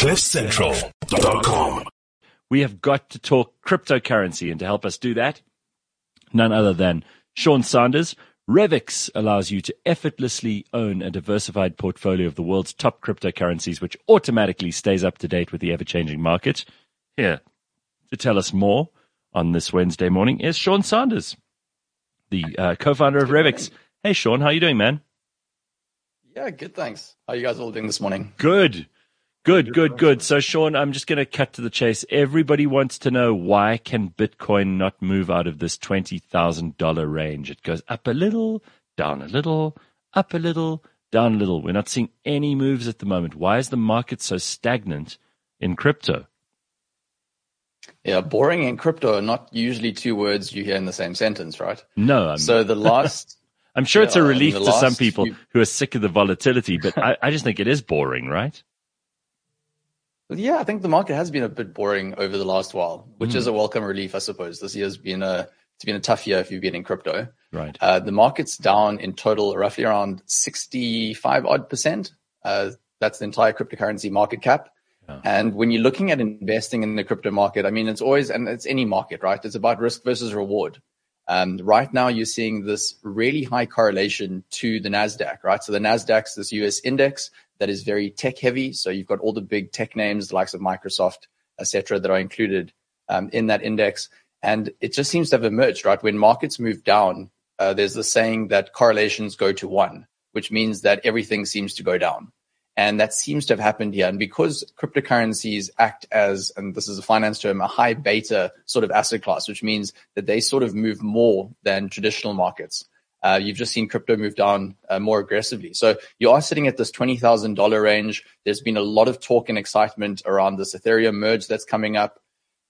CliffCentral.com. We have got to talk cryptocurrency, and to help us do that, none other than Sean Sanders. Revix allows you to effortlessly own a diversified portfolio of the world's top cryptocurrencies, which automatically stays up to date with the ever changing market. Here to tell us more on this Wednesday morning is Sean Sanders, the uh, co founder of Revix. Hey, Sean, how are you doing, man? Yeah, good. Thanks. How are you guys all doing this morning? Good. Good, good, good. So, Sean, I'm just going to cut to the chase. Everybody wants to know why can Bitcoin not move out of this $20,000 range? It goes up a little, down a little, up a little, down a little. We're not seeing any moves at the moment. Why is the market so stagnant in crypto? Yeah, boring and crypto are not usually two words you hear in the same sentence, right? No. I'm, so the last. I'm sure it's a relief to some people few- who are sick of the volatility, but I, I just think it is boring, right? Yeah, I think the market has been a bit boring over the last while, which Mm. is a welcome relief, I suppose. This year's been a it's been a tough year if you've been in crypto. Right. Uh, the market's down in total roughly around 65 odd percent. Uh, that's the entire cryptocurrency market cap. Yeah. And when you're looking at investing in the crypto market, I mean, it's always, and it's any market, right? It's about risk versus reward. Um, right now, you're seeing this really high correlation to the NASDAQ, right? So the NASDAQ's this US index that is very tech heavy. So you've got all the big tech names, the likes of Microsoft, et cetera, that are included um, in that index. And it just seems to have emerged, right? When markets move down, uh, there's the saying that correlations go to one, which means that everything seems to go down. And that seems to have happened here. And because cryptocurrencies act as, and this is a finance term, a high beta sort of asset class, which means that they sort of move more than traditional markets. Uh, you've just seen crypto move down uh, more aggressively. So you are sitting at this $20,000 range. There's been a lot of talk and excitement around this Ethereum merge that's coming up.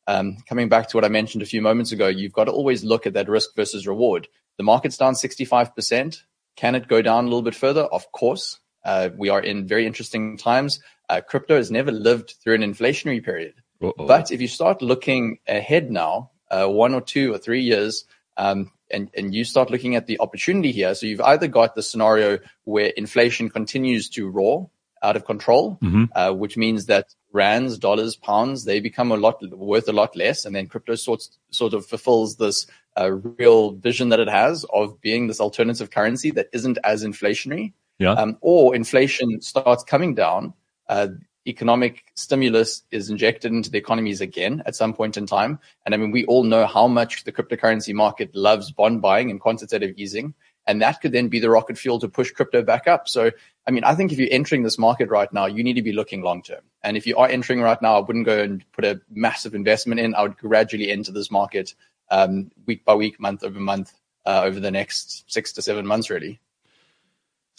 Um, coming back to what I mentioned a few moments ago, you've got to always look at that risk versus reward. The market's down 65%. Can it go down a little bit further? Of course. Uh, we are in very interesting times. Uh, crypto has never lived through an inflationary period. Uh-oh. But if you start looking ahead now, uh, one or two or three years, um, and, and you start looking at the opportunity here, so you've either got the scenario where inflation continues to roar out of control, Mhm. uh, which means that rands, dollars, pounds, they become a lot worth a lot less, and then crypto sorts sort of fulfills this uh, real vision that it has of being this alternative currency that isn't as inflationary yeah. um, or inflation starts coming down, uh, economic stimulus is injected into the economies again at some point in time. And I mean, we all know how much the cryptocurrency market loves bond buying and quantitative easing. And that could then be the rocket fuel to push crypto back up. So, I mean, I think if you're entering this market right now, you need to be looking long term. And if you are entering right now, I wouldn't go and put a massive investment in. I would gradually enter this market um, week by week, month over month, uh, over the next six to seven months, really.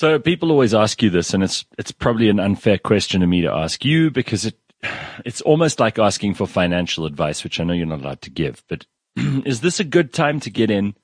So people always ask you this, and it's it's probably an unfair question to me to ask you because it it's almost like asking for financial advice, which I know you're not allowed to give. But is this a good time to get in?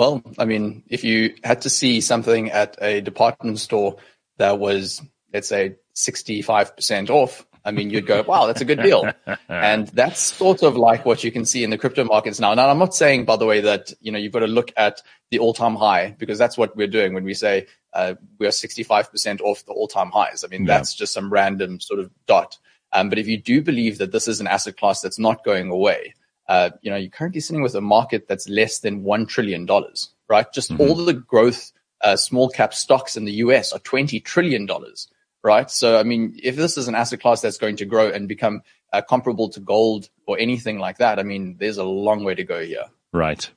Well, I mean, if you had to see something at a department store that was, let's say, 65% off, I mean, you'd go, wow, that's a good deal. and that's sort of like what you can see in the crypto markets now. Now, I'm not saying, by the way, that, you know, you've got to look at the all time high because that's what we're doing when we say uh, we are 65% off the all time highs. I mean, Yeah. that's just some random sort of dot. Um, but if you do believe that this is an asset class that's not going away, uh, you know, you're currently sitting with a market that's less than $1 trillion, right? Just Mhm. all the growth, uh, small cap stocks in the US are $20 trillion, right? So, I mean, if this is an asset class that's going to grow and become uh, comparable to gold or anything like that, I mean, there's a long way to go here. Right.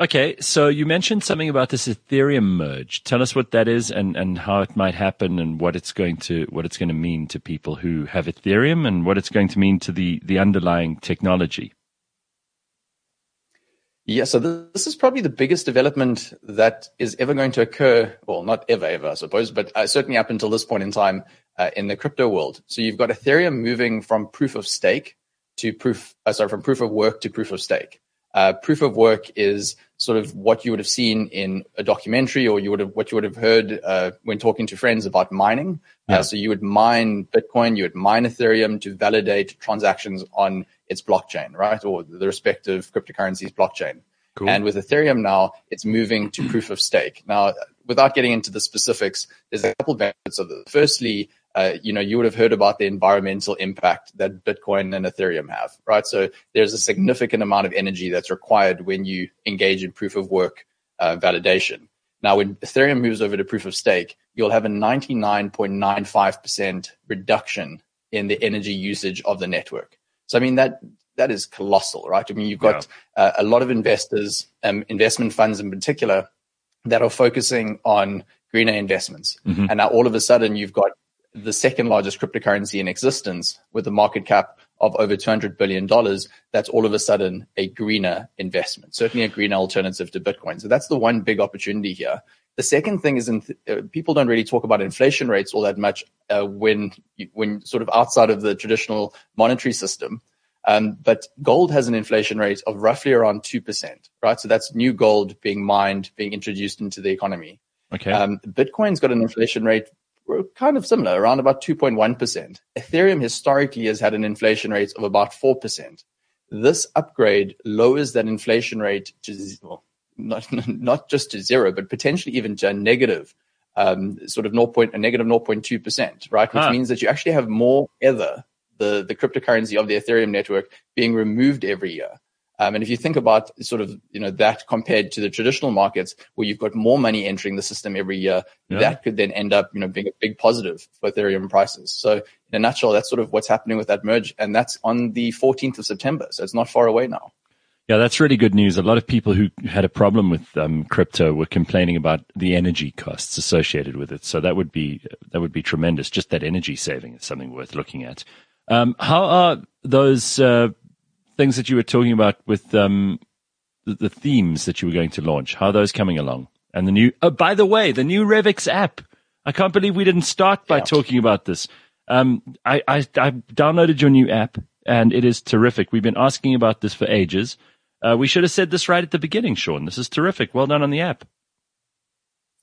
Okay, so you mentioned something about this Ethereum merge. Tell us what that is and, and how it might happen and what it's going to what it's going to mean to people who have Ethereum and what it's going to mean to the, the underlying technology. Yeah, so th- this is probably the biggest development that is ever going to occur. Well, not ever, ever, I suppose, but uh, certainly up until this point in time uh, in the crypto world. So you've got Ethereum moving from proof of stake to proof, uh, sorry, from proof of work to proof of stake. Uh, proof of work is sort of what you would have seen in a documentary, or you would have what you would have heard uh, when talking to friends about mining. Yeah. Uh, so you would mine Bitcoin, you would mine Ethereum to validate transactions on its blockchain, right, or the respective cryptocurrency's blockchain. Cool. And with Ethereum now, it's moving to proof of stake. Now, without getting into the specifics, there's a couple of benefits of this. Firstly, uh, you know, you would have heard about the environmental impact that Bitcoin and Ethereum have, right? So there's a significant amount of energy that's required when you engage in proof of work uh, validation. Now, when Ethereum moves over to proof of stake, you'll have a 99.95% reduction in the energy usage of the network. So, I mean, that that is colossal, right? I mean, you've got yeah. uh, a lot of investors, um, investment funds in particular, that are focusing on greener investments. Mm-hmm. And now all of a sudden you've got the second largest cryptocurrency in existence with a market cap of over $200 billion. That's all of a sudden a greener investment, certainly a greener alternative to Bitcoin. So that's the one big opportunity here. The second thing is, in th- uh, people don't really talk about inflation rates all that much uh, when when sort of outside of the traditional monetary system. Um, but gold has an inflation rate of roughly around 2%, right? So that's new gold being mined, being introduced into the economy. Okay. Um, Bitcoin's got an inflation rate kind of similar, around about 2.1%. Ethereum historically has had an inflation rate of about 4%. This upgrade lowers that inflation rate to, well, not, not just to zero, but potentially even to a negative, um, sort of 0. Point, a negative 0.2%, right? Which huh. means that you actually have more Ether the, the cryptocurrency of the Ethereum network being removed every year. Um, and if you think about sort of, you know, that compared to the traditional markets where you've got more money entering the system every year, yeah. that could then end up, you know, being a big positive for Ethereum prices. So in a nutshell, that's sort of what's happening with that merge. And that's on the 14th of September. So it's not far away now. Yeah, that's really good news. A lot of people who had a problem with um, crypto were complaining about the energy costs associated with it. So that would be that would be tremendous. Just that energy saving is something worth looking at. Um, how are those uh, things that you were talking about with um, the, the, themes that you were going to launch? How are those coming along? And the new, oh, by the way, the new Revix app. I can't believe we didn't start by yeah. talking about this. Um, I, I, I, downloaded your new app and it is terrific. We've been asking about this for ages. Uh, we should have said this right at the beginning, Sean. This is terrific. Well done on the app.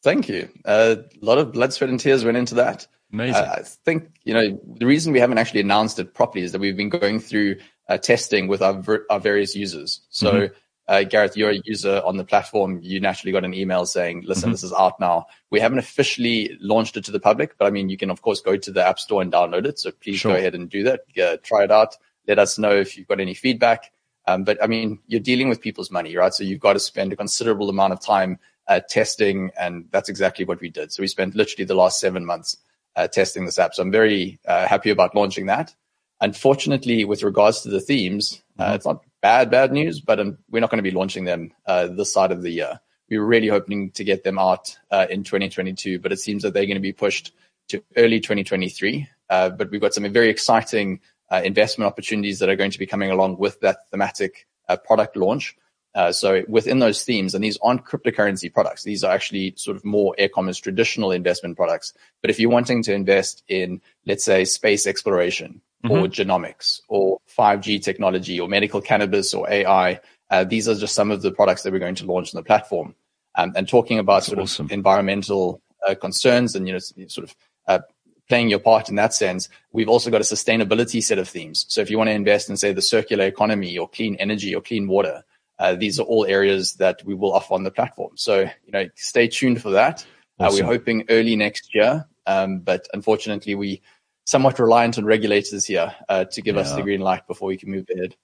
Thank you. Uh, a lot of blood, sweat, and tears went into that. Amazing. Uh, I think you know the reason we haven't actually announced it properly is that we've been going through uh, testing with our ver- our various users. So. Mm-hmm. Uh, Gareth, you're a user on the platform. You naturally got an email saying, listen, mm-hmm. this is out now. We haven't officially launched it to the public, but I mean, you can of course go to the app store and download it. So please sure. go ahead and do that. Uh, try it out. Let us know if you've got any feedback. Um, but I mean, you're dealing with people's money, right? So you've got to spend a considerable amount of time uh, testing. And that's exactly what we did. So we spent literally the last seven months uh, testing this app. So I'm very uh, happy about launching that. Unfortunately, with regards to the themes, uh, mm-hmm. it's not bad, bad news, but um, we're not going to be launching them uh, this side of the year. We were really hoping to get them out uh, in 2022, but it seems that they're going to be pushed to early 2023. Uh, but we've got some very exciting investment opportunities that are going to be coming along with that thematic product launch. Uh, so within those themes, and these aren't cryptocurrency products, these are actually sort of more air commerce traditional investment products. But if you're wanting to invest in, let's say, space exploration mm-hmm. or genomics or 5G technology or medical cannabis or AI, uh, these are just some of the products that we're going to launch on the platform. Um, and talking about That's sort awesome. of environmental uh, concerns and you know sort of uh, playing your part in that sense, we've also got a sustainability set of themes. So if you want to invest in, say, the circular economy or clean energy or clean water, uh, these are all areas that we will offer on the platform. So, you know, stay tuned for that. Awesome. Uh, we're hoping early next year, um, but unfortunately, we somewhat reliant on regulators here uh, to give yeah. us the green light before we can move ahead.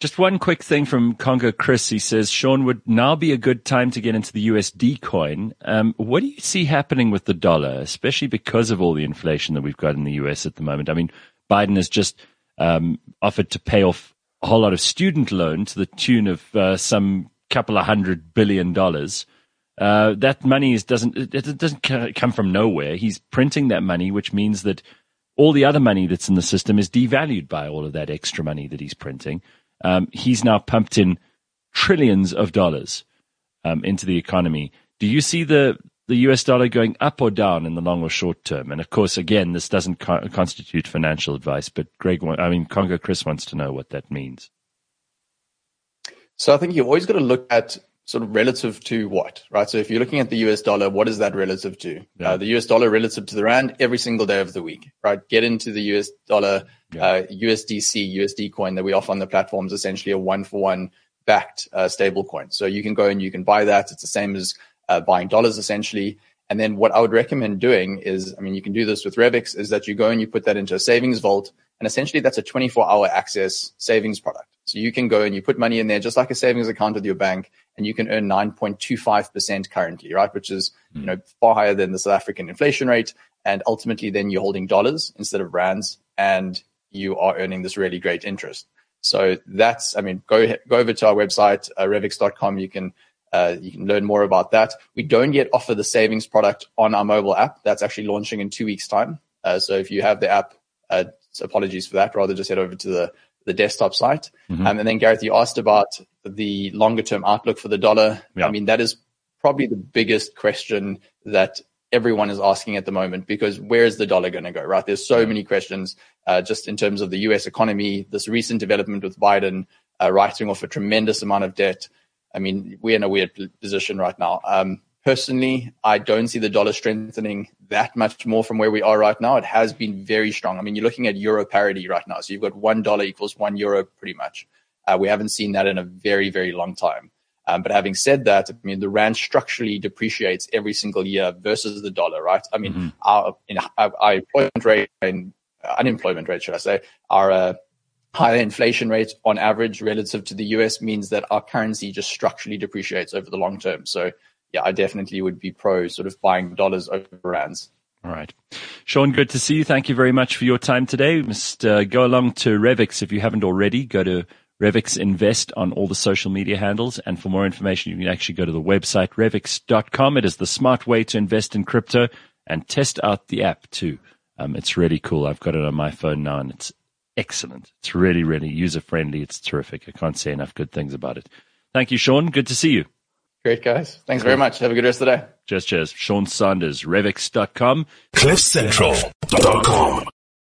Just one quick thing from Congo Chris. He says, Sean, would now be a good time to get into the USD coin. Um, what do you see happening with the dollar, especially because of all the inflation that we've got in the US at the moment? I mean, Biden has just um, offered to pay off a whole lot of student loan to the tune of uh, some couple of hundred billion dollars. Uh, that money is, doesn't it doesn't come from nowhere. He's printing that money, which means that all the other money that's in the system is devalued by all of that extra money that he's printing. Um, he's now pumped in trillions of dollars um, into the economy. Do you see the the US dollar going up or down in the long or short term? And of course, again, this doesn't co- constitute financial advice, but Greg, I mean, Congo Chris wants to know what that means. So I think you've always got to look at sort of relative to what, right? So if you're looking at the US dollar, what is that relative to? Yeah. Uh, the US dollar relative to the rand every single day of the week, right? Get into the US dollar, yeah. uh, USDC, USD coin that we offer on the platform is essentially a one for one backed uh, stable coin. So you can go and you can buy that. It's the same as uh, buying dollars essentially. And then what I would recommend doing is, I mean, you can do this with Revix, is that you go and you put that into a savings vault. And essentially that's a 24 hour access savings product. So you can go and you put money in there just like a savings account with your bank and you can earn 9.25% currently, right? Which is, you know, far higher than the South African inflation rate. And ultimately then you're holding dollars instead of rands and you are earning this really great interest. So that's, I mean, go, go over to our website, uh, revix.com. You can, uh, you can learn more about that. We don't yet offer the savings product on our mobile app. That's actually launching in two weeks time. Uh, so if you have the app, uh, apologies for that. Rather just head over to the, the desktop site. Mm-hmm. Um, and then Gareth, you asked about the longer term outlook for the dollar. Yeah. I mean, that is probably the biggest question that everyone is asking at the moment because where is the dollar going to go, right? There's so many questions uh, just in terms of the US economy, this recent development with Biden uh, writing off a tremendous amount of debt. I mean, we're in a weird position right now. Um, personally, I don't see the dollar strengthening that much more from where we are right now. It has been very strong. I mean, you're looking at euro parity right now. So you've got one dollar equals one euro pretty much. Uh, we haven't seen that in a very, very long time. Um, but having said that, I mean, the rand structurally depreciates every single year versus the dollar, right? I mean, mm-hmm. our, in, our, our, employment rate and uh, unemployment rate, should I say, our uh, higher inflation rate on average relative to the US means that our currency just structurally depreciates over the long term. So, yeah, I definitely would be pro sort of buying dollars over rands. All right. Sean, good to see you. Thank you very much for your time today. Must uh, go along to Revix if you haven't already. Go to Revix Invest on all the social media handles. And for more information, you can actually go to the website revix.com. It is the smart way to invest in crypto and test out the app too. Um, it's really cool. I've got it on my phone now and it's excellent. It's really, really user friendly. It's terrific. I can't say enough good things about it. Thank you, Sean. Good to see you. Great, guys. Thanks very much. Have a good rest of the day. Cheers, cheers. Sean Sanders, Revix.com. CliffCentral.com.